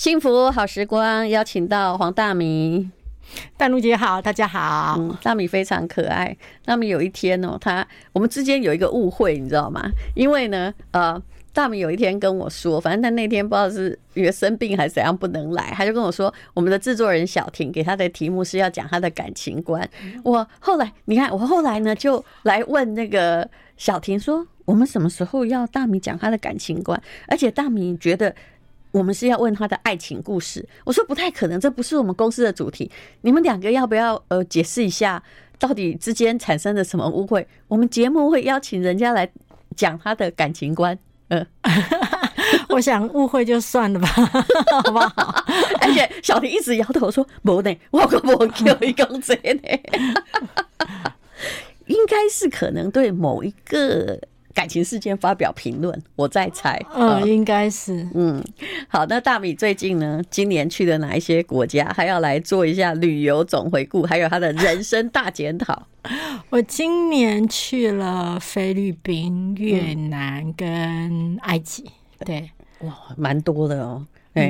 幸福好时光邀请到黄大米，淡如姐好，大家好。嗯，大米非常可爱。大米有一天哦，他我们之间有一个误会，你知道吗？因为呢，呃。大米有一天跟我说，反正他那天不知道是因为生病还是怎样不能来，他就跟我说，我们的制作人小婷给他的题目是要讲他的感情观。我后来你看，我后来呢就来问那个小婷说，我们什么时候要大米讲他的感情观？而且大米觉得我们是要问他的爱情故事。我说不太可能，这不是我们公司的主题。你们两个要不要呃解释一下，到底之间产生了什么误会？我们节目会邀请人家来讲他的感情观。嗯，我想误会就算了吧，好不好？而且小婷一直摇头说：“不呢，我可不叫一公贼呢。”应该是可能对某一个。感情事件发表评论，我在猜，嗯，应该是，嗯，好，那大米最近呢，今年去了哪一些国家？还要来做一下旅游总回顾，还有他的人生大检讨。我今年去了菲律宾、越南跟埃及，对，哇，蛮多的哦。嗯，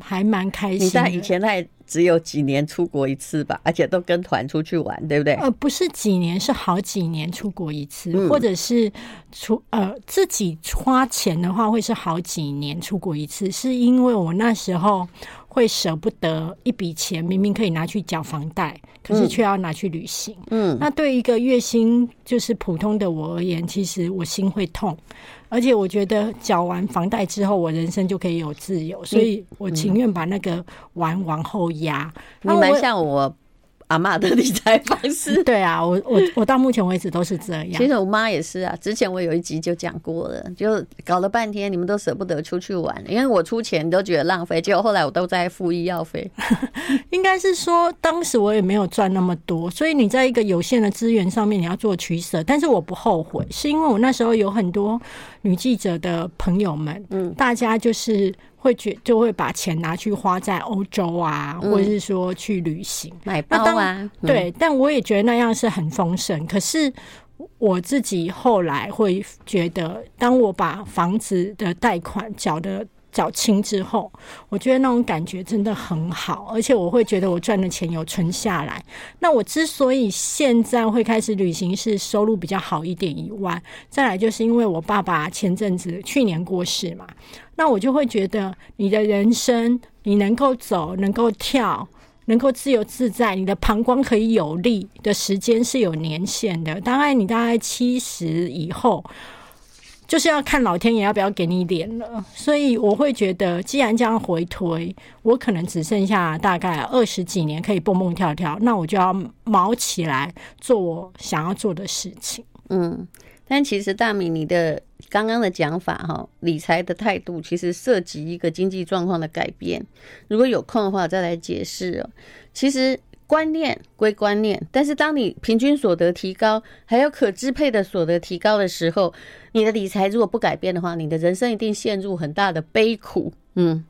还蛮开心。你在以前那只有几年出国一次吧，而且都跟团出去玩，对不对？呃，不是几年，是好几年出国一次，嗯、或者是出呃自己花钱的话，会是好几年出国一次，是因为我那时候会舍不得一笔钱，明明可以拿去缴房贷，可是却要拿去旅行。嗯，那对一个月薪就是普通的我而言，其实我心会痛。而且我觉得缴完房贷之后，我人生就可以有自由，所以我情愿把那个玩往后压。你蛮像我。阿妈的理财方式，对啊，我我我到目前为止都是这样。其实我妈也是啊，之前我有一集就讲过了，就搞了半天，你们都舍不得出去玩，因为我出钱都觉得浪费，结果后来我都在付医药费。应该是说，当时我也没有赚那么多，所以你在一个有限的资源上面，你要做取舍。但是我不后悔，是因为我那时候有很多女记者的朋友们，嗯，大家就是。会觉就会把钱拿去花在欧洲啊，或者是说去旅行买包啊，对。但我也觉得那样是很丰盛。可是我自己后来会觉得，当我把房子的贷款缴的。缴清之后，我觉得那种感觉真的很好，而且我会觉得我赚的钱有存下来。那我之所以现在会开始旅行，是收入比较好一点以外，再来就是因为我爸爸前阵子去年过世嘛，那我就会觉得你的人生，你能够走，能够跳，能够自由自在，你的膀胱可以有力的时间是有年限的，大概你大概七十以后。就是要看老天爷要不要给你脸了，所以我会觉得，既然这样回推，我可能只剩下大概二十几年可以蹦蹦跳跳，那我就要卯起来做我想要做的事情。嗯，但其实大米，你的刚刚的讲法哈，理财的态度其实涉及一个经济状况的改变。如果有空的话，再来解释哦。其实。观念归观念，但是当你平均所得提高，还有可支配的所得提高的时候，你的理财如果不改变的话，你的人生一定陷入很大的悲苦。嗯，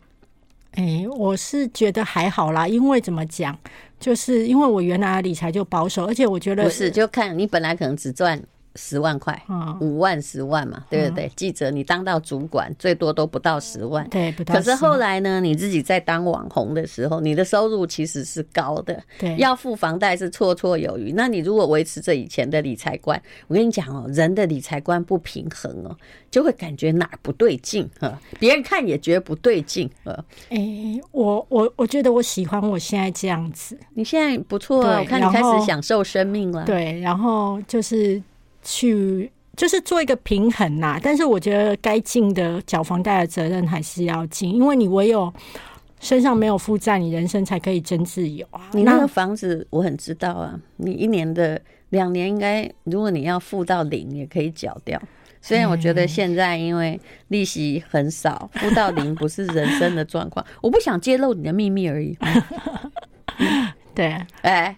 哎、欸，我是觉得还好啦，因为怎么讲，就是因为我原来的理财就保守，而且我觉得不是，就看你本来可能只赚。十万块，五万、十万嘛，对不对？记者，你当到主管，最多都不到十万，对，不到。可是后来呢，你自己在当网红的时候，你的收入其实是高的，对，要付房贷是绰绰有余。那你如果维持着以前的理财观，我跟你讲哦，人的理财观不平衡哦，就会感觉哪儿不对劲啊，别人看也觉得不对劲啊。哎，我我我觉得我喜欢我现在这样子，你现在不错啊，我看你开始享受生命了。对，然后就是。去就是做一个平衡呐、啊，但是我觉得该尽的缴房贷的责任还是要尽，因为你唯有身上没有负债，你人生才可以真自由啊。你那个房子我很知道啊，你一年的两年应该，如果你要付到零，也可以缴掉。虽然我觉得现在因为利息很少，付到零不是人生的状况。我不想揭露你的秘密而已。对，哎，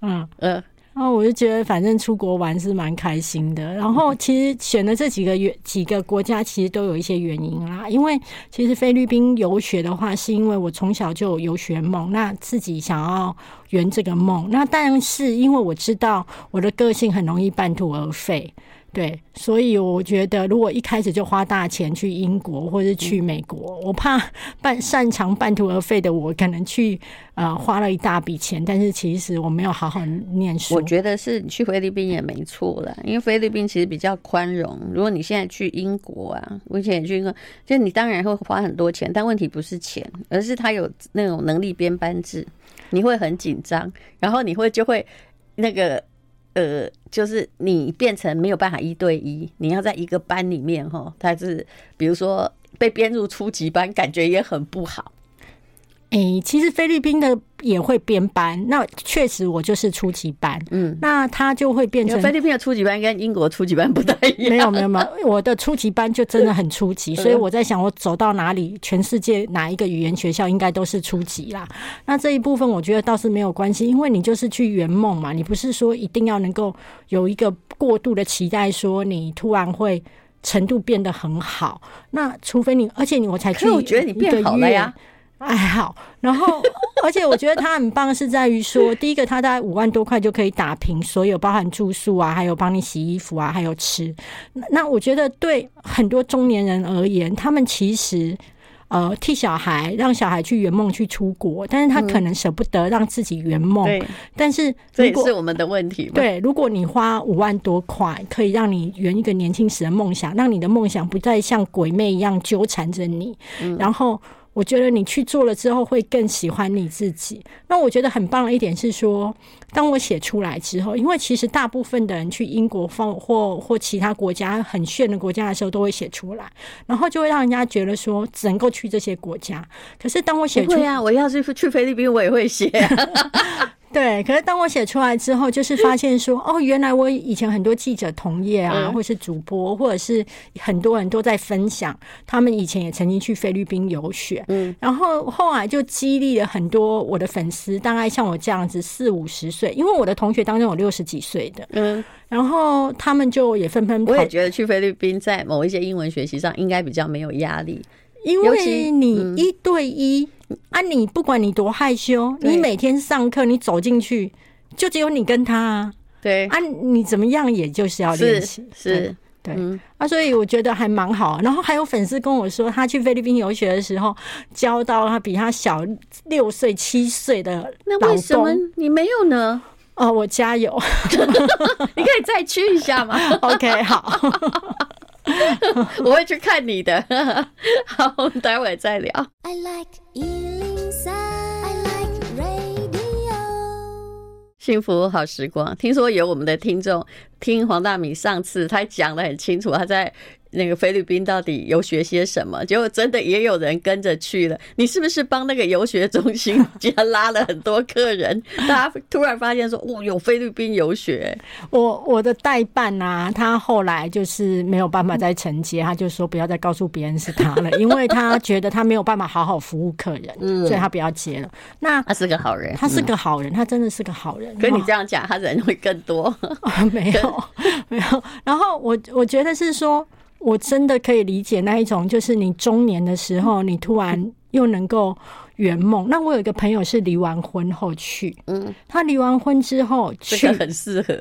嗯呃。然后我就觉得，反正出国玩是蛮开心的。然后 其实选的这几个月几个国家，其实都有一些原因啦。因为其实菲律宾游学的话，是因为我从小就有游学梦，那自己想要圆这个梦。那但是因为我知道我的个性很容易半途而废，对，所以我觉得，如果一开始就花大钱去英国或者去美国，我怕 半擅长半途而废的我，可能去呃花了一大笔钱，但是其实我没有好好念书。我觉得是你去菲律宾也没错啦，因为菲律宾其实比较宽容。如果你现在去英国啊，我以前也去英国，就你当然会花很多钱，但问题不是钱，而是他有那种能力编班制，你会很紧张，然后你会就会那个。呃，就是你变成没有办法一对一，你要在一个班里面哈，他是比如说被编入初级班，感觉也很不好。诶、欸，其实菲律宾的也会编班，那确实我就是初级班，嗯，那他就会变成菲律宾的初级班跟英国初级班不太一样。没有没有没有，我的初级班就真的很初级，所以我在想，我走到哪里，全世界哪一个语言学校应该都是初级啦。那这一部分我觉得倒是没有关系，因为你就是去圆梦嘛，你不是说一定要能够有一个过度的期待，说你突然会程度变得很好。那除非你，而且你我才去，我觉得你变好了呀。哎，好，然后，而且我觉得他很棒，是在于说，第一个，他大概五万多块就可以打平所有，包含住宿啊，还有帮你洗衣服啊，还有吃。那我觉得对很多中年人而言，他们其实呃替小孩让小孩去圆梦去出国，但是他可能舍不得让自己圆梦。对，但是这也是我们的问题。对，如果你花五万多块，可以让你圆一个年轻时的梦想，让你的梦想不再像鬼魅一样纠缠着你，然后。我觉得你去做了之后会更喜欢你自己。那我觉得很棒的一点是说，当我写出来之后，因为其实大部分的人去英国放或或其他国家很炫的国家的时候，都会写出来，然后就会让人家觉得说只能够去这些国家。可是当我写出来，啊，我要是去菲律宾，我也会写啊。对，可是当我写出来之后，就是发现说，哦，原来我以前很多记者同业啊，或是主播，或者是很多人都在分享，他们以前也曾经去菲律宾游学，嗯，然后后来就激励了很多我的粉丝，大概像我这样子四五十岁，因为我的同学当中有六十几岁的，嗯，然后他们就也纷纷，我也觉得去菲律宾在某一些英文学习上应该比较没有压力，因为你一对一。啊，你不管你多害羞，你每天上课，你走进去就只有你跟他啊。对啊，你怎么样，也就是要练习。是，对啊，所以我觉得还蛮好。然后还有粉丝跟我说，他去菲律宾游学的时候，教到他比他小六岁、七岁的。那为什么你没有呢？哦，我加油，你可以再去一下吗？OK，好。我会去看你的，好，我们待会再聊。I like 103, I like radio。幸福好时光，听说有我们的听众听黄大米上次他讲的很清楚，他在。那个菲律宾到底游学些什么？结果真的也有人跟着去了。你是不是帮那个游学中心 家拉了很多客人？大家突然发现说，哦，有菲律宾游学。我我的代办啊，他后来就是没有办法再承接，他就说不要再告诉别人是他了，因为他觉得他没有办法好好服务客人，所以他不要接了。那他是个好人，他是个好人，他真的是个好人。可你这样讲，他人会更多。没有 没有。然后我我觉得是说。我真的可以理解那一种，就是你中年的时候，你突然又能够圆梦。那我有一个朋友是离完婚后去，嗯，他离完婚之后去很适合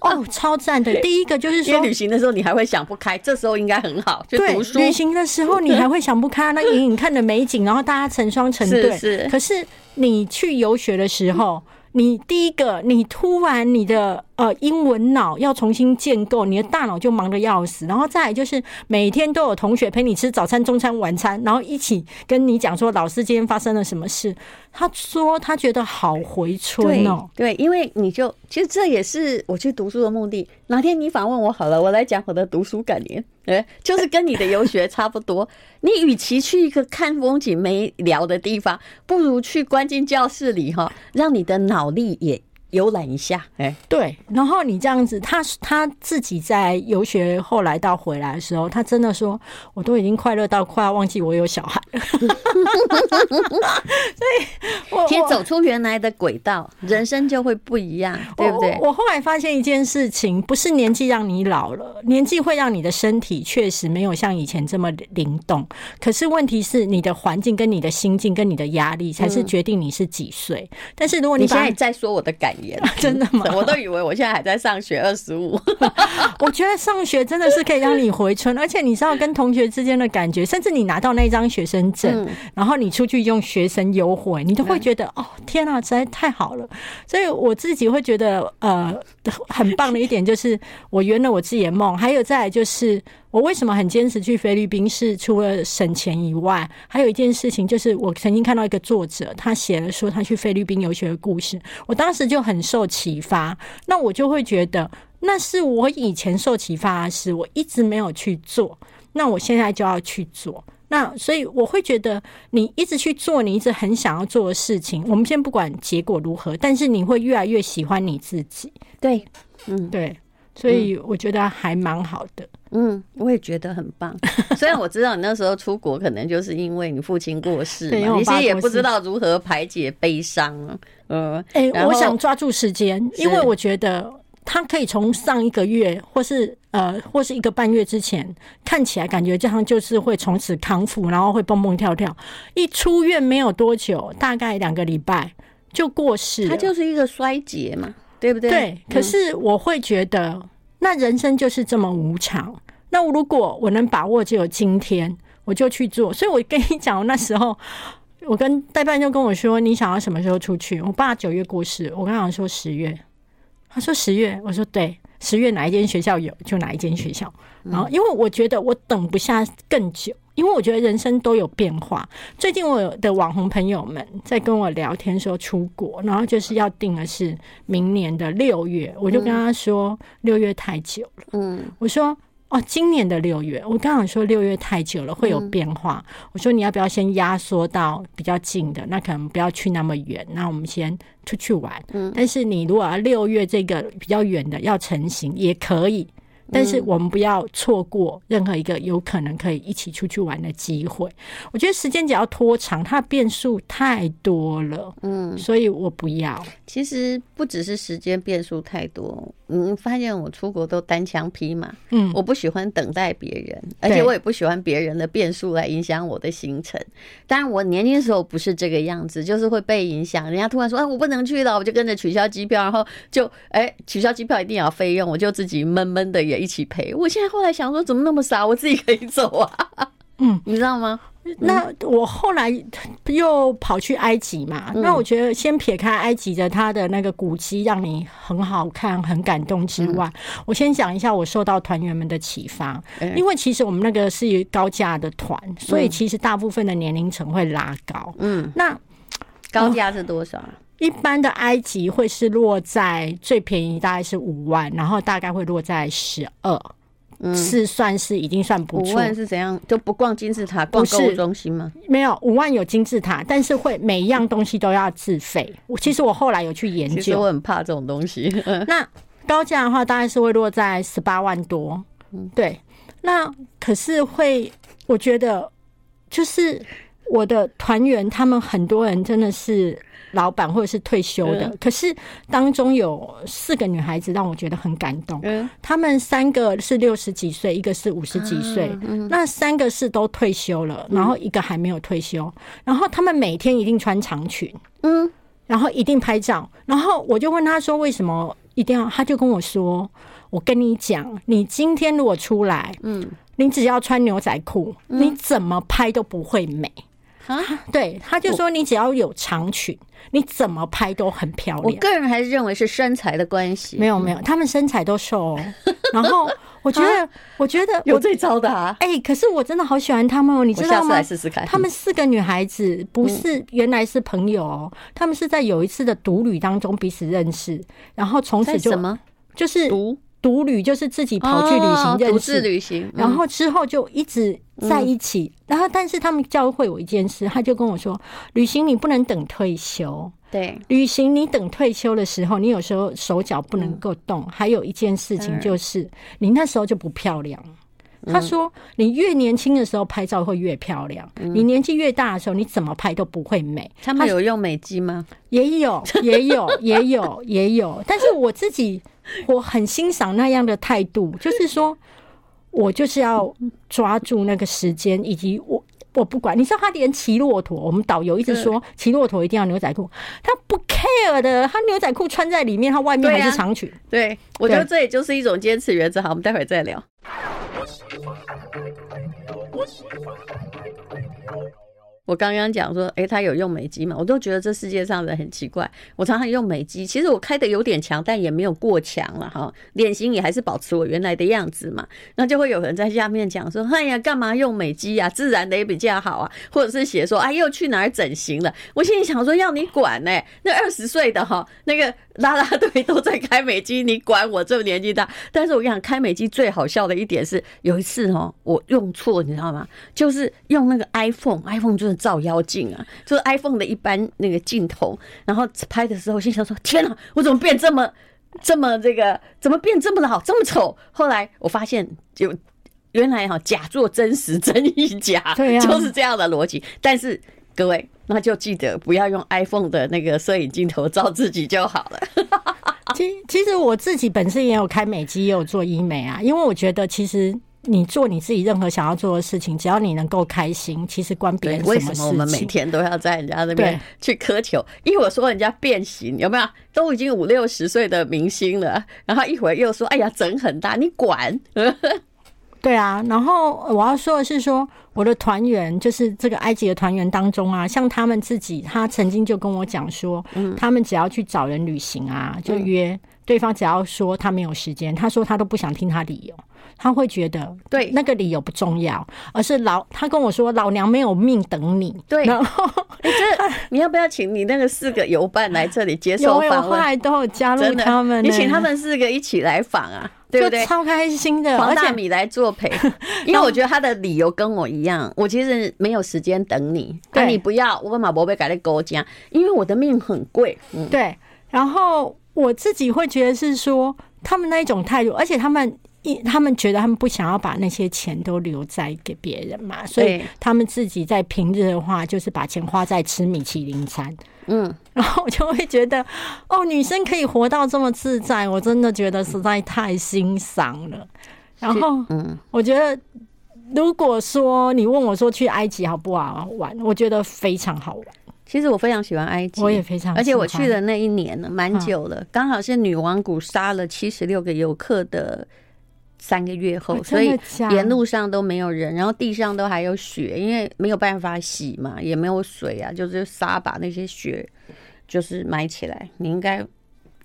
哦，超赞的。第一个就是说，旅行的时候你还会想不开，这时候应该很好，就读书。旅行的时候你还会想不开，那隐隐看的美景，然后大家成双成对。是是。可是你去游学的时候。你第一个，你突然你的呃英文脑要重新建构，你的大脑就忙得要死。然后再来就是每天都有同学陪你吃早餐、中餐、晚餐，然后一起跟你讲说老师今天发生了什么事。他说他觉得好回春哦，对，对，因为你就其实这也是我去读书的目的。哪天你访问我好了，我来讲我的读书感言。哎，就是跟你的游学差不多。你与其去一个看风景没聊的地方，不如去关进教室里哈，让你的脑力也游览一下。哎，对。然后你这样子，他他自己在游学后来到回来的时候，他真的说，我都已经快乐到快要忘记我有小孩了。所以其实走出原来的轨道，人生就会不一样，对不对？我，我后来发现一件事情，不是年纪让你老了，年纪会让你的身体确实没有像以前这么灵动。可是问题是，你的环境、跟你的心境、跟你的压力，才是决定你是几岁。嗯、但是如果你，你现在在说我的感言，真的吗？我都以为我现在还在上学，二十五。我觉得上学真的是可以让你回春，而且你知道跟同学之间的感觉，甚至你拿到那张学生证，嗯、然后你出去用学生优惠，你都会觉得、嗯、哦，天啊，实在太好了。所以我自己会觉得，呃，很棒的一点就是我圆了我自己的梦。还有再来就是，我为什么很坚持去菲律宾？是除了省钱以外，还有一件事情就是，我曾经看到一个作者，他写了说他去菲律宾游学的故事，我当时就很受启发。那我就会觉得。那是我以前受启发的事，我一直没有去做。那我现在就要去做。那所以我会觉得，你一直去做，你一直很想要做的事情，我们先不管结果如何，但是你会越来越喜欢你自己。对，嗯，对，所以我觉得还蛮好的。嗯，我也觉得很棒。虽然我知道你那时候出国，可能就是因为你父亲过世嘛，你其实也不知道如何排解悲伤。嗯，哎、欸，我想抓住时间，因为我觉得。他可以从上一个月，或是呃，或是一个半月之前，看起来感觉这样就是会从此康复，然后会蹦蹦跳跳。一出院没有多久，大概两个礼拜就过世了。他就是一个衰竭嘛，对不对？对。可是我会觉得，那人生就是这么无常。那如果我能把握只有今天，我就去做。所以我跟你讲，那时候我跟代办就跟我说：“你想要什么时候出去？”我爸九月过世，我刚想说十月。他说十月，我说对，十月哪一间学校有就哪一间学校。然后因为我觉得我等不下更久，因为我觉得人生都有变化。最近我有的网红朋友们在跟我聊天说出国，然后就是要定的是明年的六月，我就跟他说六月太久了。嗯，我说。哦，今年的六月，我刚刚说六月太久了，会有变化。嗯、我说你要不要先压缩到比较近的？那可能不要去那么远，那我们先出去玩。嗯，但是你如果要六月这个比较远的要成型也可以。但是我们不要错过任何一个有可能可以一起出去玩的机会。我觉得时间只要拖长，它的变数太多了。嗯，所以我不要。其实不只是时间变数太多，你发现我出国都单枪匹马。嗯，我不喜欢等待别人，而且我也不喜欢别人的变数来影响我的行程。当然，我年轻的时候不是这个样子，就是会被影响。人家突然说：“哎，我不能去了。”我就跟着取消机票，然后就哎取消机票一定要费用，我就自己闷闷的也。一起陪。我现在后来想说，怎么那么傻？我自己可以走啊。嗯，你知道吗？那我后来又跑去埃及嘛。嗯、那我觉得，先撇开埃及的它的那个古迹让你很好看、很感动之外，嗯、我先讲一下我受到团员们的启发。嗯、因为其实我们那个是高价的团，所以其实大部分的年龄层会拉高。嗯，那高价是多少？呃一般的埃及会是落在最便宜大概是五万，然后大概会落在十二，嗯，是算是已经算不错。五万是怎样？就不逛金字塔，逛购物中心吗？没有，五万有金字塔，但是会每一样东西都要自费。我其实我后来有去研究，其实我很怕这种东西。那高价的话，大概是会落在十八万多。嗯，对。那可是会，我觉得就是我的团员，他们很多人真的是。老板或者是退休的，嗯、可是当中有四个女孩子让我觉得很感动。嗯，她们三个是六十几岁，一个是五十几岁，啊嗯、那三个是都退休了，然后一个还没有退休。嗯、然后他们每天一定穿长裙，嗯，然后一定拍照。然后我就问她说：“为什么一定要？”她就跟我说：“我跟你讲，你今天如果出来，嗯，你只要穿牛仔裤，嗯、你怎么拍都不会美。”啊，对，他就说你只要有长裙，你怎么拍都很漂亮。我个人还是认为是身材的关系。没有没有，他们身材都瘦哦。然后我觉得，啊、我觉得我有最糟的啊。哎、欸，可是我真的好喜欢他们哦，你知道吗？来试试看。他们四个女孩子不是原来是朋友哦，嗯、他们是在有一次的独旅当中彼此认识，然后从此就什么就是独。独旅就是自己跑去旅行，独自旅行，然后之后就一直在一起。然后，但是他们教会我一件事，他就跟我说：旅行你不能等退休。对，旅行你等退休的时候，你有时候手脚不能够动。还有一件事情就是，你那时候就不漂亮。他说，你越年轻的时候拍照会越漂亮，嗯、你年纪越大的时候，你怎么拍都不会美。他们有用美肌吗？也有，也有，也有，也有。但是我自己 我很欣赏那样的态度，就是说我就是要抓住那个时间，以及我。我不管，你知道他连骑骆驼，我们导游一直说骑骆驼一定要牛仔裤，他不 care 的，他牛仔裤穿在里面，他外面还是长裙。对，我觉得这也就是一种坚持原则。好，我们待会儿再聊。我刚刚讲说，哎，他有用美肌嘛？我都觉得这世界上人很奇怪。我常常用美肌，其实我开的有点强，但也没有过强了哈。脸型也还是保持我原来的样子嘛。那就会有人在下面讲说：“哎呀，干嘛用美肌呀？自然的也比较好啊。”或者是写说：“哎，又去哪儿整形了？”我心里想说：“要你管呢、那二十岁的哈，那个啦啦队都在开美肌，你管我这么年纪大？但是我跟你讲，开美肌最好笑的一点是，有一次哦，我用错，你知道吗？就是用那个 iPhone，iPhone 就是。照妖镜啊，就是 iPhone 的一般那个镜头，然后拍的时候，心想说：“天哪，我怎么变这么这么这个？怎么变这么的好，这么丑？”后来我发现，就原来哈假作真实，真亦假，对啊，就是这样的逻辑。但是各位，那就记得不要用 iPhone 的那个摄影镜头照自己就好了。其其实我自己本身也有开美肌，也有做医美啊，因为我觉得其实。你做你自己任何想要做的事情，只要你能够开心，其实关别人什？为什么我们每天都要在人家那边去苛求？一会儿说人家变形，有没有？都已经五六十岁的明星了，然后一会儿又说：“哎呀，整很大，你管？”对啊。然后我要说的是说，说我的团员就是这个埃及的团员当中啊，像他们自己，他曾经就跟我讲说，嗯，他们只要去找人旅行啊，就约对方，只要说他没有时间，他说他都不想听他理由。他会觉得，对那个理由不重要，而是老他跟我说，老娘没有命等你。对，然后你这 你要不要请你那个四个游伴来这里接受访问？有，后来都有加入他们，你请他们四个一起来访啊，对不对？超开心的，黄大米来作陪，因为我觉得他的理由跟我一样，我其实没有时间等你，但你不要，我干嘛不被改在勾讲？因为我的命很贵。嗯，对。然后我自己会觉得是说，他们那一种态度，而且他们。一他们觉得他们不想要把那些钱都留在给别人嘛，所以他们自己在平日的话，就是把钱花在吃米其林餐。嗯，然后我就会觉得，哦，女生可以活到这么自在，我真的觉得实在太欣赏了。然后，嗯，我觉得如果说你问我说去埃及好不好玩，我觉得非常好玩。其实我非常喜欢埃及，我也非常喜欢，而且我去的那一年呢，蛮久了，刚好是女王谷杀了七十六个游客的。三个月后，所以沿路上都没有人，然后地上都还有雪，因为没有办法洗嘛，也没有水啊，就是沙把那些雪就是埋起来。你应该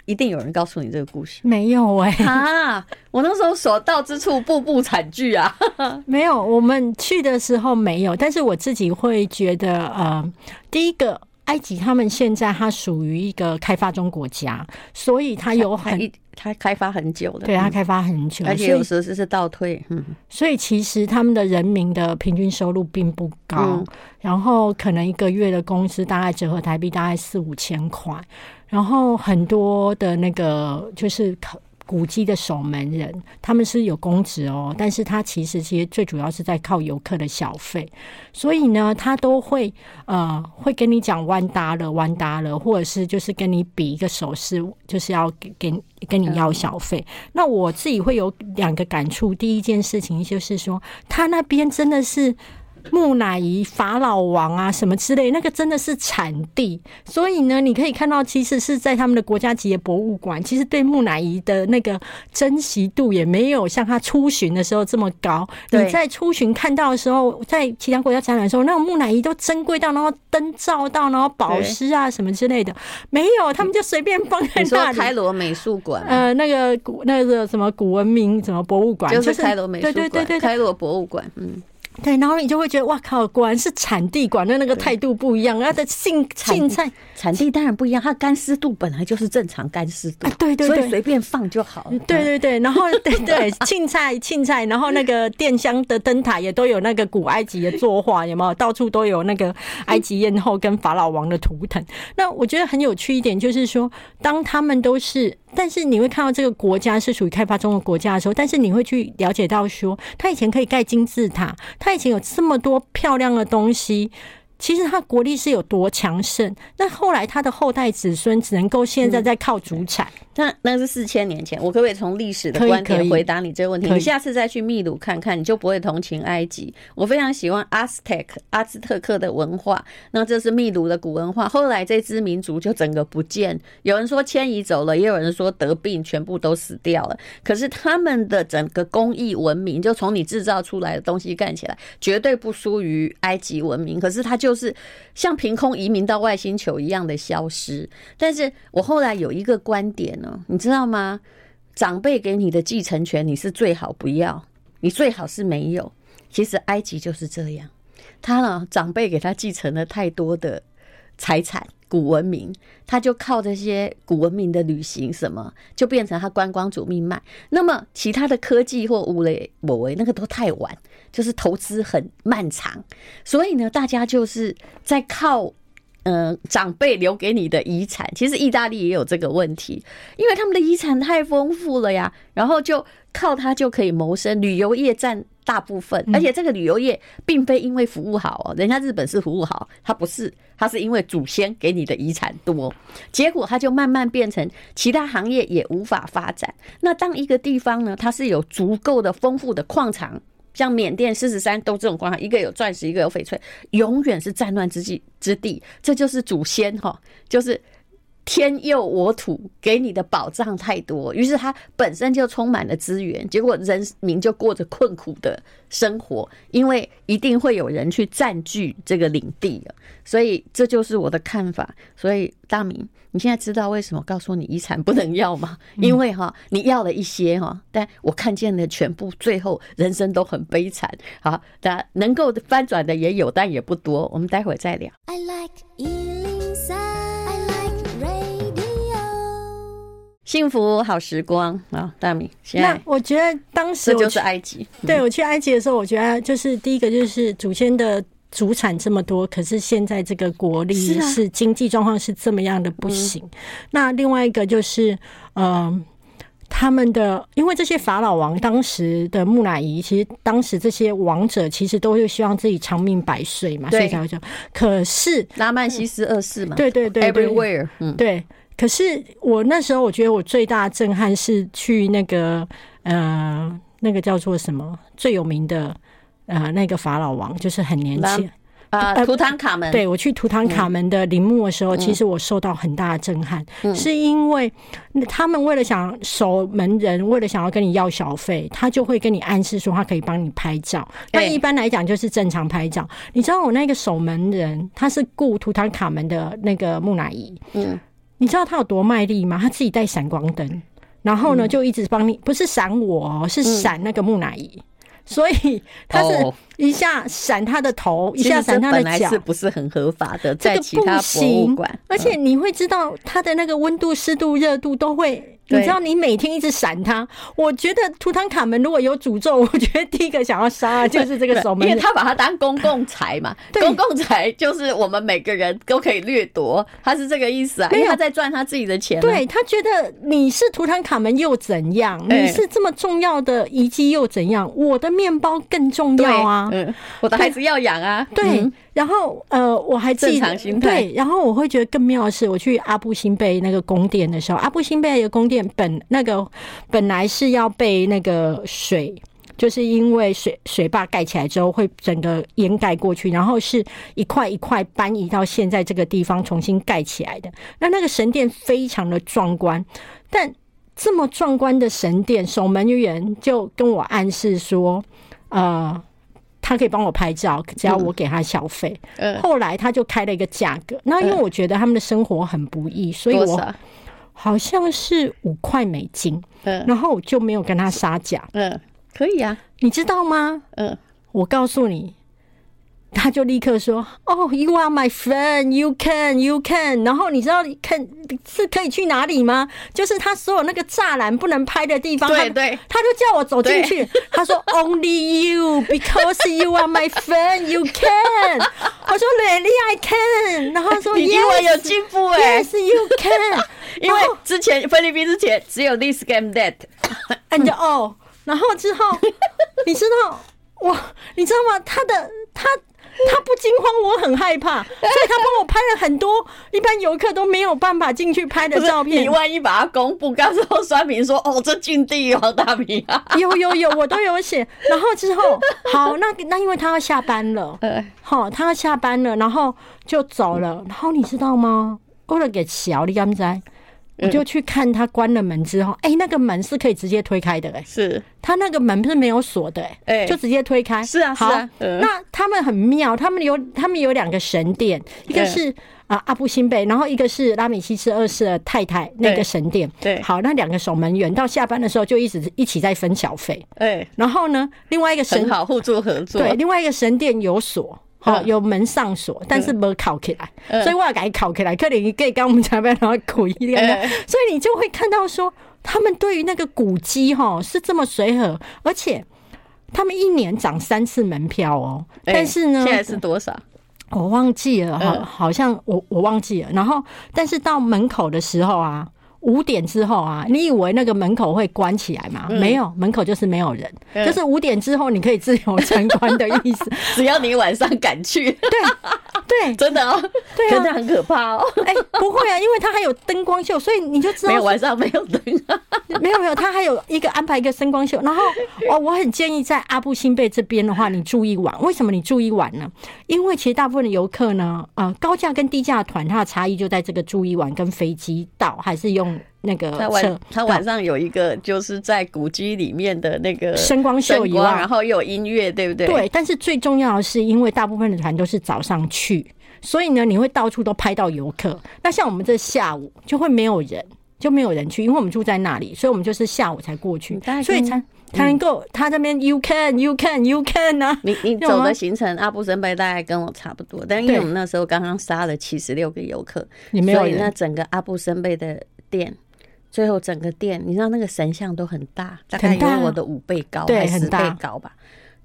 一定有人告诉你这个故事，没有哎、欸？啊，我那时候所到之处步步惨剧啊，没有。我们去的时候没有，但是我自己会觉得，呃，第一个。埃及他们现在它属于一个开发中国家，所以它有很它开发很久的，对，它开发很久，而且有时候是倒退。嗯，所以其实他们的人民的平均收入并不高，嗯、然后可能一个月的工资大概折合台币大概四五千块，然后很多的那个就是。古迹的守门人，他们是有工资哦，但是他其实其实最主要是在靠游客的小费，所以呢，他都会呃会跟你讲弯搭了弯搭了，或者是就是跟你比一个手势，就是要给给跟你要小费。那我自己会有两个感触，第一件事情就是说，他那边真的是。木乃伊、法老王啊，什么之类，那个真的是产地。所以呢，你可以看到，其实是在他们的国家级的博物馆，其实对木乃伊的那个珍惜度也没有像他出巡的时候这么高。你在出巡看到的时候，在其他国家展览的时候，那种木乃伊都珍贵到，然后灯照到，然后保湿啊什么之类的，没有，他们就随便放在那里。你说开罗美术馆？呃，那个古那个什么古文明什么博物馆？就是开罗美术馆，对对对对，开罗博物馆，嗯。对，然后你就会觉得哇靠，果然是产地管的那个态度不一样，它的性性菜产地当然不一样，它干湿度本来就是正常干湿度，对对对，所以随便放就好。对对对，然后对对，青菜青菜，然后那个电箱的灯塔也都有那个古埃及的作画，有没有？到处都有那个埃及艳后跟法老王的图腾。那我觉得很有趣一点就是说，当他们都是，但是你会看到这个国家是属于开发中的国家的时候，但是你会去了解到说，他以前可以盖金字塔，他以前有这么多漂亮的东西。其实他国力是有多强盛，那后来他的后代子孙只能够现在在靠祖产。那那是四千年前，我可不可以从历史的观点回答你这个问题？你下次再去秘鲁看看，你就不会同情埃及。我非常喜欢阿斯特克阿兹特克的文化，那这是秘鲁的古文化。后来这支民族就整个不见，有人说迁移走了，也有人说得病，全部都死掉了。可是他们的整个工艺文明，就从你制造出来的东西干起来，绝对不输于埃及文明。可是他就就是像凭空移民到外星球一样的消失。但是我后来有一个观点呢。你知道吗？长辈给你的继承权，你是最好不要，你最好是没有。其实埃及就是这样，他呢，长辈给他继承了太多的财产、古文明，他就靠这些古文明的旅行，什么就变成他观光主命脉。那么其他的科技或无雷我为那个都太晚，就是投资很漫长，所以呢，大家就是在靠。嗯，长辈留给你的遗产，其实意大利也有这个问题，因为他们的遗产太丰富了呀，然后就靠它就可以谋生，旅游业占大部分，而且这个旅游业并非因为服务好哦，人家日本是服务好，它不是，它是因为祖先给你的遗产多，结果它就慢慢变成其他行业也无法发展。那当一个地方呢，它是有足够的丰富的矿场。像缅甸、四十三都这种光，一个有钻石，一个有翡翠，永远是战乱之际之地。这就是祖先哈，就是天佑我土给你的保障太多，于是它本身就充满了资源，结果人民就过着困苦的生活，因为一定会有人去占据这个领地，所以这就是我的看法。所以大明。你现在知道为什么告诉你遗产不能要吗？因为哈，你要了一些哈，但我看见的全部最后人生都很悲惨。好，大家能够翻转的也有，但也不多。我们待会儿再聊。I like 幸福好时光啊，大米。现在那我觉得当时我就是埃及。对，我去埃及的时候，我觉得就是第一个就是祖先的。祖产这么多，可是现在这个国力是经济状况是这么样的不行。啊嗯、那另外一个就是，嗯、呃，他们的因为这些法老王当时的木乃伊，其实当时这些王者其实都是希望自己长命百岁嘛，所以才会这样。可是拉曼西斯二世嘛，对对对，对，everywhere，嗯，对。可是我那时候我觉得我最大的震撼是去那个呃，那个叫做什么最有名的。呃，那个法老王就是很年轻啊，图坦卡门。对，我去图坦卡门的陵墓的时候，其实我受到很大的震撼，是因为他们为了想守门人，为了想要跟你要小费，他就会跟你暗示说他可以帮你拍照。那一般来讲就是正常拍照。你知道我那个守门人，他是雇图坦卡门的那个木乃伊，嗯，你知道他有多卖力吗？他自己带闪光灯，然后呢就一直帮你，不是闪我，是闪那个木乃伊。所以 他是一下闪他的头，一下闪他的脚，是不是很合法的？在其他博物馆，而且你会知道他的那个温度、湿度、热度都会。你知道，你每天一直闪他，我觉得图坦卡门如果有诅咒，我觉得第一个想要杀就是这个守门人，因为他把他当公共财嘛，公共财就是我们每个人都可以掠夺，他是这个意思啊，因为他在赚他自己的钱。对，他觉得你是图坦卡门又怎样？你是这么重要的遗迹又怎样？我的面包更重要啊，嗯，我的孩子要养啊，对。然后呃，我还记得对，然后我会觉得更妙的是，我去阿布辛贝那个宫殿的时候，阿布辛贝的宫殿本那个本来是要被那个水，就是因为水水坝盖起来之后会整个掩盖过去，然后是一块一块搬移到现在这个地方重新盖起来的。那那个神殿非常的壮观，但这么壮观的神殿，守门员就跟我暗示说，呃。他可以帮我拍照，只要我给他小费。嗯，后来他就开了一个价格。那因为我觉得他们的生活很不易，所以我好像是五块美金。嗯，然后我就没有跟他杀价。嗯，可以啊，你知道吗？嗯，我告诉你。他就立刻说：“哦、oh,，You are my friend. You can, you can。”然后你知道看是可以去哪里吗？就是他所有那个栅栏不能拍的地方，对对，他就叫我走进去。他说：“Only you, because you are my friend. You can。”我说：“Really, I can。”然后他说：“你英文有进步哎，Yes, you can。”因为之前菲律宾之前只有 this game that and 哦，然后之后你知道哇，你知道吗？他的他。他不惊慌，我很害怕，所以他帮我拍了很多一般游客都没有办法进去拍的照片。你万一把它公布，到时候酸民说：“哦，这禁地王大明啊！”有有有，我都有写。然后之后，好，那那因为他要下班了，好，他要下班了，然后就走了。然后你知道吗？为了给小李他们在。我就去看他关了门之后，哎、欸，那个门是可以直接推开的、欸，哎，是，他那个门不是没有锁的、欸，哎，就直接推开，是啊，好啊。那他们很妙，他们有他们有两个神殿，一个是啊阿布辛贝，然后一个是拉米西斯二世的太太那个神殿，对，好，那两个守门员到下班的时候就一直一起在分小费，哎，然后呢，另外一个神好互助合作，对，另外一个神殿有锁。好，有门上锁，但是没考起来，嗯、所以我要给考起来。可能你可以跟我们这边然后苦一点，所以你就会看到说，他们对于那个古迹哈是这么随和，而且他们一年涨三次门票哦。但是呢，现在是多少？我忘记了哈，好像我我忘记了。然后，但是到门口的时候啊。五点之后啊，你以为那个门口会关起来吗？嗯、没有，门口就是没有人，嗯、就是五点之后你可以自由参观的意思。只要你晚上敢去，对对，真的哦，对啊，真的很可怕哦。哎、欸，不会啊，因为它还有灯光秀，所以你就知道没有晚上没有灯啊，没有没有，它还有一个安排一个声光秀。然后哦，我很建议在阿布辛贝这边的话，你住一晚。为什么你住一晚呢？因为其实大部分的游客呢，呃，高价跟低价团它的差异就在这个住一晚跟飞机到还是用。那个他晚他晚上有一个就是在古迹里面的那个声光秀以外，然后又有音乐，对不对？对。但是最重要的是，因为大部分的团都是早上去，所以呢，你会到处都拍到游客。那像我们这下午就会没有人，就没有人去，因为我们住在那里，所以我们就是下午才过去，所以才才能够他这边 you can you can you can 啊。你你走的行程阿布森贝大概跟我差不多，但因为我们那时候刚刚杀了七十六个游客，所以那整个阿布森贝的店。最后整个店，你知道那个神像都很大，大概有我的五倍高，还是十倍高吧。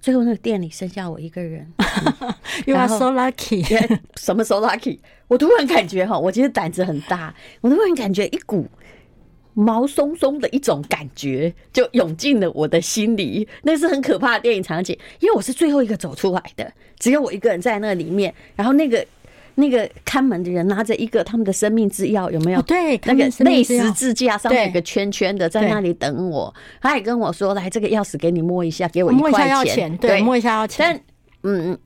最后那个店里剩下我一个人，You are so lucky。什么 so lucky？我突然感觉哈，我其实胆子很大，我突然感觉一股毛松松的一种感觉就涌进了我的心里，那是很可怕的电影场景，因为我是最后一个走出来的，只有我一个人在那里面，然后那个。那个看门的人拿着一个他们的生命之钥，有没有？对，那个内十字架上面有个圈圈的，在那里等我。他也跟我说：“来，这个钥匙给你摸一下，给我一块钱。”对，摸一下要钱。但嗯。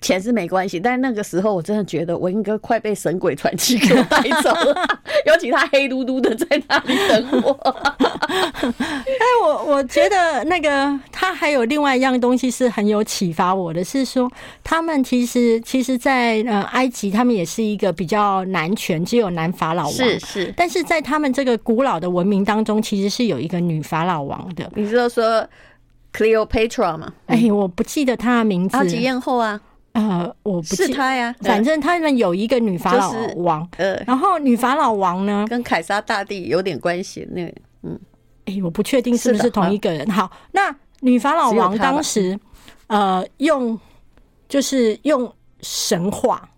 钱是没关系，但是那个时候我真的觉得我应该快被神鬼传奇给带走了，尤其他黑嘟嘟的在那里等我。哎，我我觉得那个他还有另外一样东西是很有启发我的，是说他们其实其实，在呃埃及，他们也是一个比较男权，只有男法老王，是是，但是在他们这个古老的文明当中，其实是有一个女法老王的。你知道说 Cleopatra 吗？哎，我不记得他的名字。埃及艳后啊。呃，我不是他呀，反正他们有一个女法老王，呃，然后女法老王呢，跟凯撒大帝有点关系。那个，嗯，哎、欸，我不确定是不是同一个人。好，那女法老王当时，呃，用就是用神话。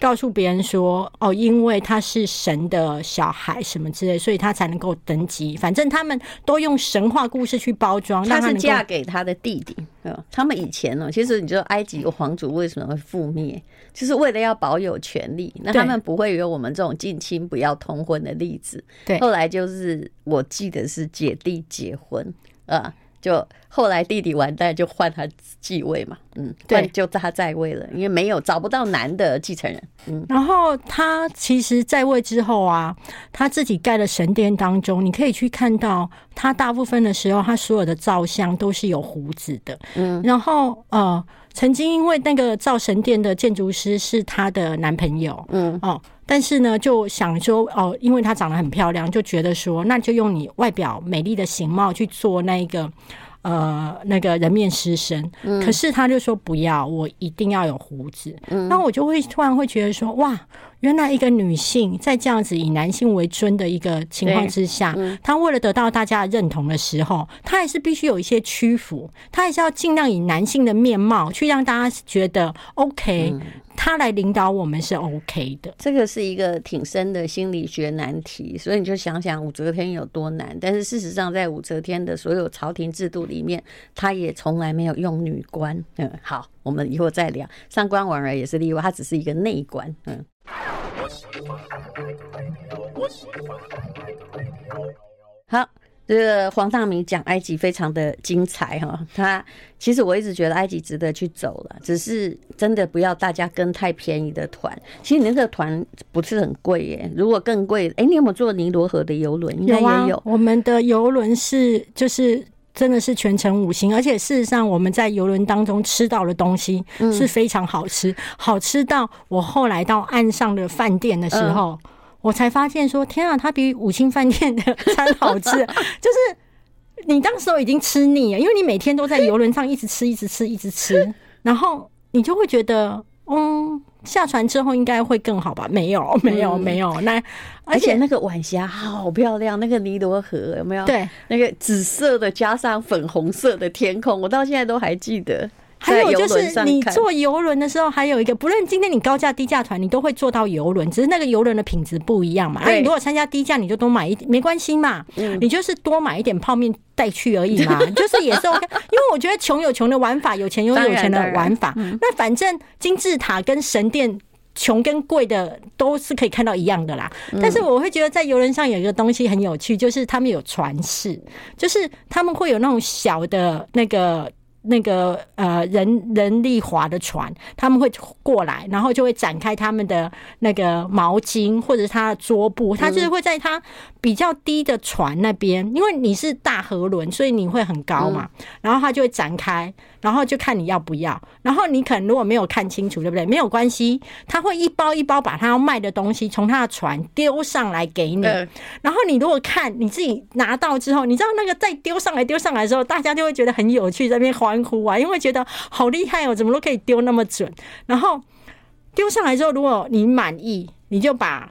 告诉别人说哦，因为他是神的小孩什么之类，所以他才能够登基。反正他们都用神话故事去包装。他是嫁给他的弟弟。他们以前呢，其实你知道埃及有皇族为什么会覆灭，就是为了要保有权利。那他们不会有我们这种近亲不要通婚的例子。对，后来就是我记得是姐弟结婚啊。就后来弟弟完蛋，就换他继位嘛，嗯，对，就他在位了，因为没有找不到男的继承人，嗯。然后他其实在位之后啊，他自己盖的神殿当中，你可以去看到他大部分的时候，他所有的造像都是有胡子的，嗯。然后呃，曾经因为那个造神殿的建筑师是他的男朋友，嗯。哦，但是呢，就想说哦，因为她长得很漂亮，就觉得说，那就用你外表美丽的形貌去做那个。呃那个人面狮身，嗯、可是他就说不要，我一定要有胡子。嗯，那我就会突然会觉得说，哇，原来一个女性在这样子以男性为尊的一个情况之下，嗯、她为了得到大家的认同的时候，她还是必须有一些屈服，她还是要尽量以男性的面貌去让大家觉得 OK。他来领导我们是 OK 的，这个是一个挺深的心理学难题，所以你就想想武则天有多难。但是事实上，在武则天的所有朝廷制度里面，他也从来没有用女官。嗯，好，我们以后再聊。上官婉儿也是例外，她只是一个内官。嗯，好。这个黄大明讲埃及非常的精彩哈，他其实我一直觉得埃及值得去走了，只是真的不要大家跟太便宜的团。其实你那个团不是很贵耶，如果更贵，哎，你有没有坐尼罗河的游轮？应该也有。有啊，我们的游轮是就是真的是全程五星，而且事实上我们在游轮当中吃到的东西是非常好吃，嗯、好吃到我后来到岸上的饭店的时候。嗯我才发现说，天啊，它比五星饭店的 餐好吃。就是你当时候已经吃腻了，因为你每天都在游轮上一直吃，一直吃，一直吃，然后你就会觉得，嗯，下船之后应该会更好吧？没有，没有，没有。那而且那个晚霞好漂亮，那个尼罗河有没有？对，那个紫色的加上粉红色的天空，我到现在都还记得。还有就是，你坐游轮的时候，还有一个，不论今天你高价低价团，你都会坐到游轮，只是那个游轮的品质不一样嘛。哎，你如果参加低价，你就多买一点，没关系嘛。嗯，你就是多买一点泡面带去而已嘛，就是也是 OK。因为我觉得穷有穷的玩法，有钱有有钱的玩法。那反正金字塔跟神殿，穷跟贵的都是可以看到一样的啦。但是我会觉得在游轮上有一个东西很有趣，就是他们有船室，就是他们会有那种小的那个。那个呃人人力划的船，他们会过来，然后就会展开他们的那个毛巾或者是他的桌布，他就是会在他比较低的船那边，因为你是大河轮，所以你会很高嘛，然后他就会展开。然后就看你要不要，然后你可能如果没有看清楚，对不对？没有关系，他会一包一包把他要卖的东西从他的船丢上来给你。然后你如果看你自己拿到之后，你知道那个再丢上来丢上来的时候，大家就会觉得很有趣，在那边欢呼啊，因为觉得好厉害哦，怎么都可以丢那么准。然后丢上来之后，如果你满意，你就把。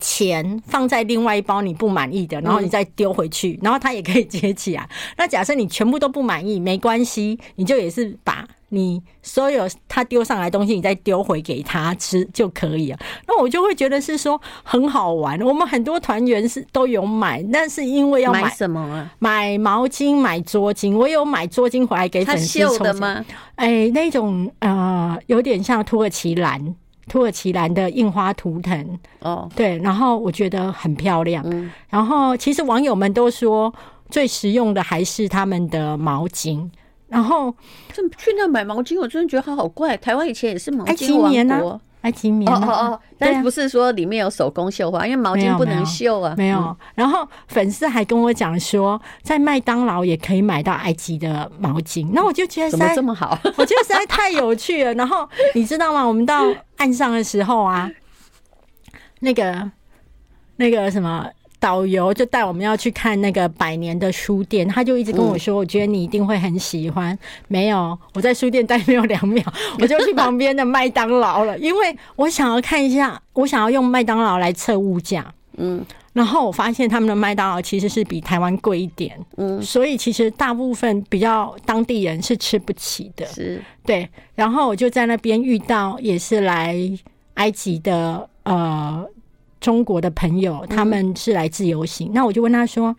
钱放在另外一包你不满意的，然后你再丢回去，然后他也可以接起来。那假设你全部都不满意，没关系，你就也是把你所有他丢上来的东西，你再丢回给他吃就可以了。那我就会觉得是说很好玩。我们很多团员是都有买，但是因为要买，买什么啊？买毛巾、买桌巾。我有买桌巾回来给粉丝抽的吗？哎、欸，那种呃，有点像土耳其蓝。土耳其蓝的印花图腾哦，对，然后我觉得很漂亮。嗯，然后其实网友们都说最实用的还是他们的毛巾。然后去那买毛巾，我真的觉得它好怪。台湾以前也是毛巾王国。埃及棉哦哦哦，但是不是说里面有手工绣花，因为毛巾不能绣啊。没有。然后粉丝还跟我讲说，在麦当劳也可以买到埃及的毛巾。那我就觉得怎么这么好？我觉得实在太有趣了。然后你知道吗？我们到岸上的时候啊，那个那个什么。导游就带我们要去看那个百年的书店，他就一直跟我说：“我觉得你一定会很喜欢。”没有，我在书店待没有两秒，我就去旁边的麦当劳了，因为我想要看一下，我想要用麦当劳来测物价。嗯，然后我发现他们的麦当劳其实是比台湾贵一点。嗯，所以其实大部分比较当地人是吃不起的。是，对。然后我就在那边遇到也是来埃及的呃。中国的朋友，他们是来自由行，嗯、那我就问他说：“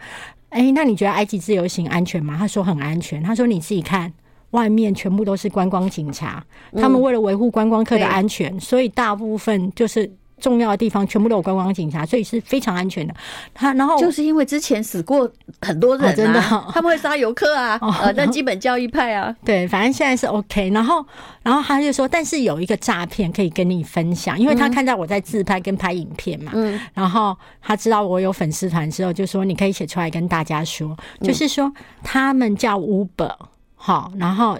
哎、欸，那你觉得埃及自由行安全吗？”他说很安全。他说：“你自己看，外面全部都是观光警察，嗯、他们为了维护观光客的安全，所以大部分就是。”重要的地方全部都有观光警察，所以是非常安全的。他然后就是因为之前死过很多人、啊哦，真的、哦，他们会杀游客啊，哦、呃，那基本教义派啊，对，反正现在是 OK。然后，然后他就说，但是有一个诈骗可以跟你分享，因为他看到我在自拍跟拍影片嘛，嗯，然后他知道我有粉丝团之后，就说你可以写出来跟大家说，就是说他们叫 Uber 好，然后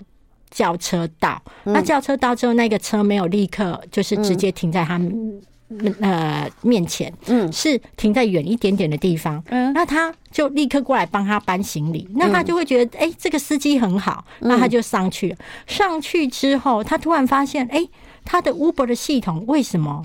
叫车到，那叫车到之后，那个车没有立刻就是直接停在他们。呃面前，嗯，是停在远一点点的地方，嗯，那他就立刻过来帮他搬行李，那他就会觉得，哎、欸，这个司机很好，那他就上去，上去之后，他突然发现，哎、欸，他的 Uber 的系统为什么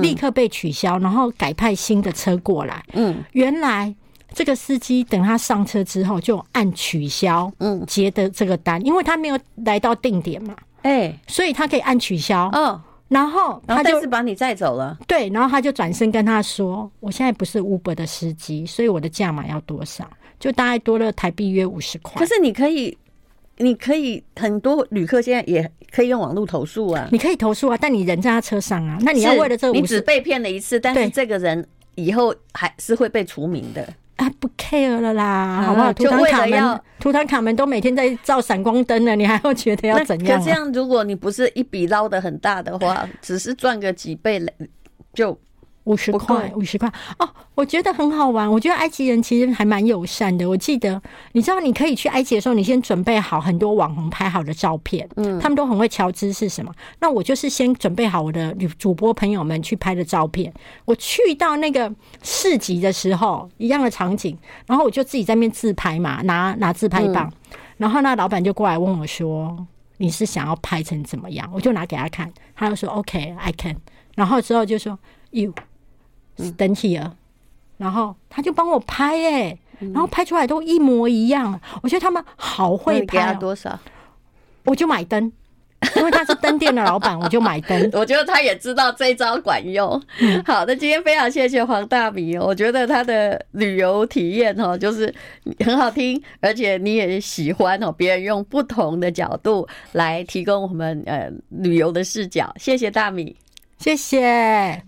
立刻被取消，然后改派新的车过来，嗯，原来这个司机等他上车之后就按取消，嗯，接的这个单，因为他没有来到定点嘛，哎，所以他可以按取消，嗯。然后他就是把你载走了。对，然后他就转身跟他说：“我现在不是 Uber 的司机，所以我的价码要多少？就大概多了台币约五十块。”可是你可以，你可以很多旅客现在也可以用网络投诉啊。你可以投诉啊，但你人在他车上啊，那你要为了这个，你只被骗了一次，但是这个人以后还是会被除名的。啊，不 care 了啦，好不好？图坦卡门，图坦卡门都每天在照闪光灯了，你还会 觉得要怎样？可这样，如果你不是一笔捞的很大的话，只是赚个几倍，就。五十块，五十块哦，我觉得很好玩。我觉得埃及人其实还蛮友善的。我记得，你知道，你可以去埃及的时候，你先准备好很多网红拍好的照片，嗯，他们都很会瞧知是什么。那我就是先准备好我的女主播朋友们去拍的照片。我去到那个市集的时候，一样的场景，然后我就自己在那边自拍嘛，拿拿自拍棒，嗯、然后那老板就过来问我说：“你是想要拍成怎么样？”我就拿给他看，他就说：“OK，I can。”然后之后就说：“You。”等起了，然后他就帮我拍哎、欸，然后拍出来都一模一样。我觉得他们好会拍、喔。给他多少？我就买灯，因为他是灯店的老板，我就买灯。我觉得他也知道这一招管用。好的，今天非常谢谢黄大米，我觉得他的旅游体验哦，就是很好听，而且你也喜欢哦，别人用不同的角度来提供我们呃旅游的视角。谢谢大米，谢谢。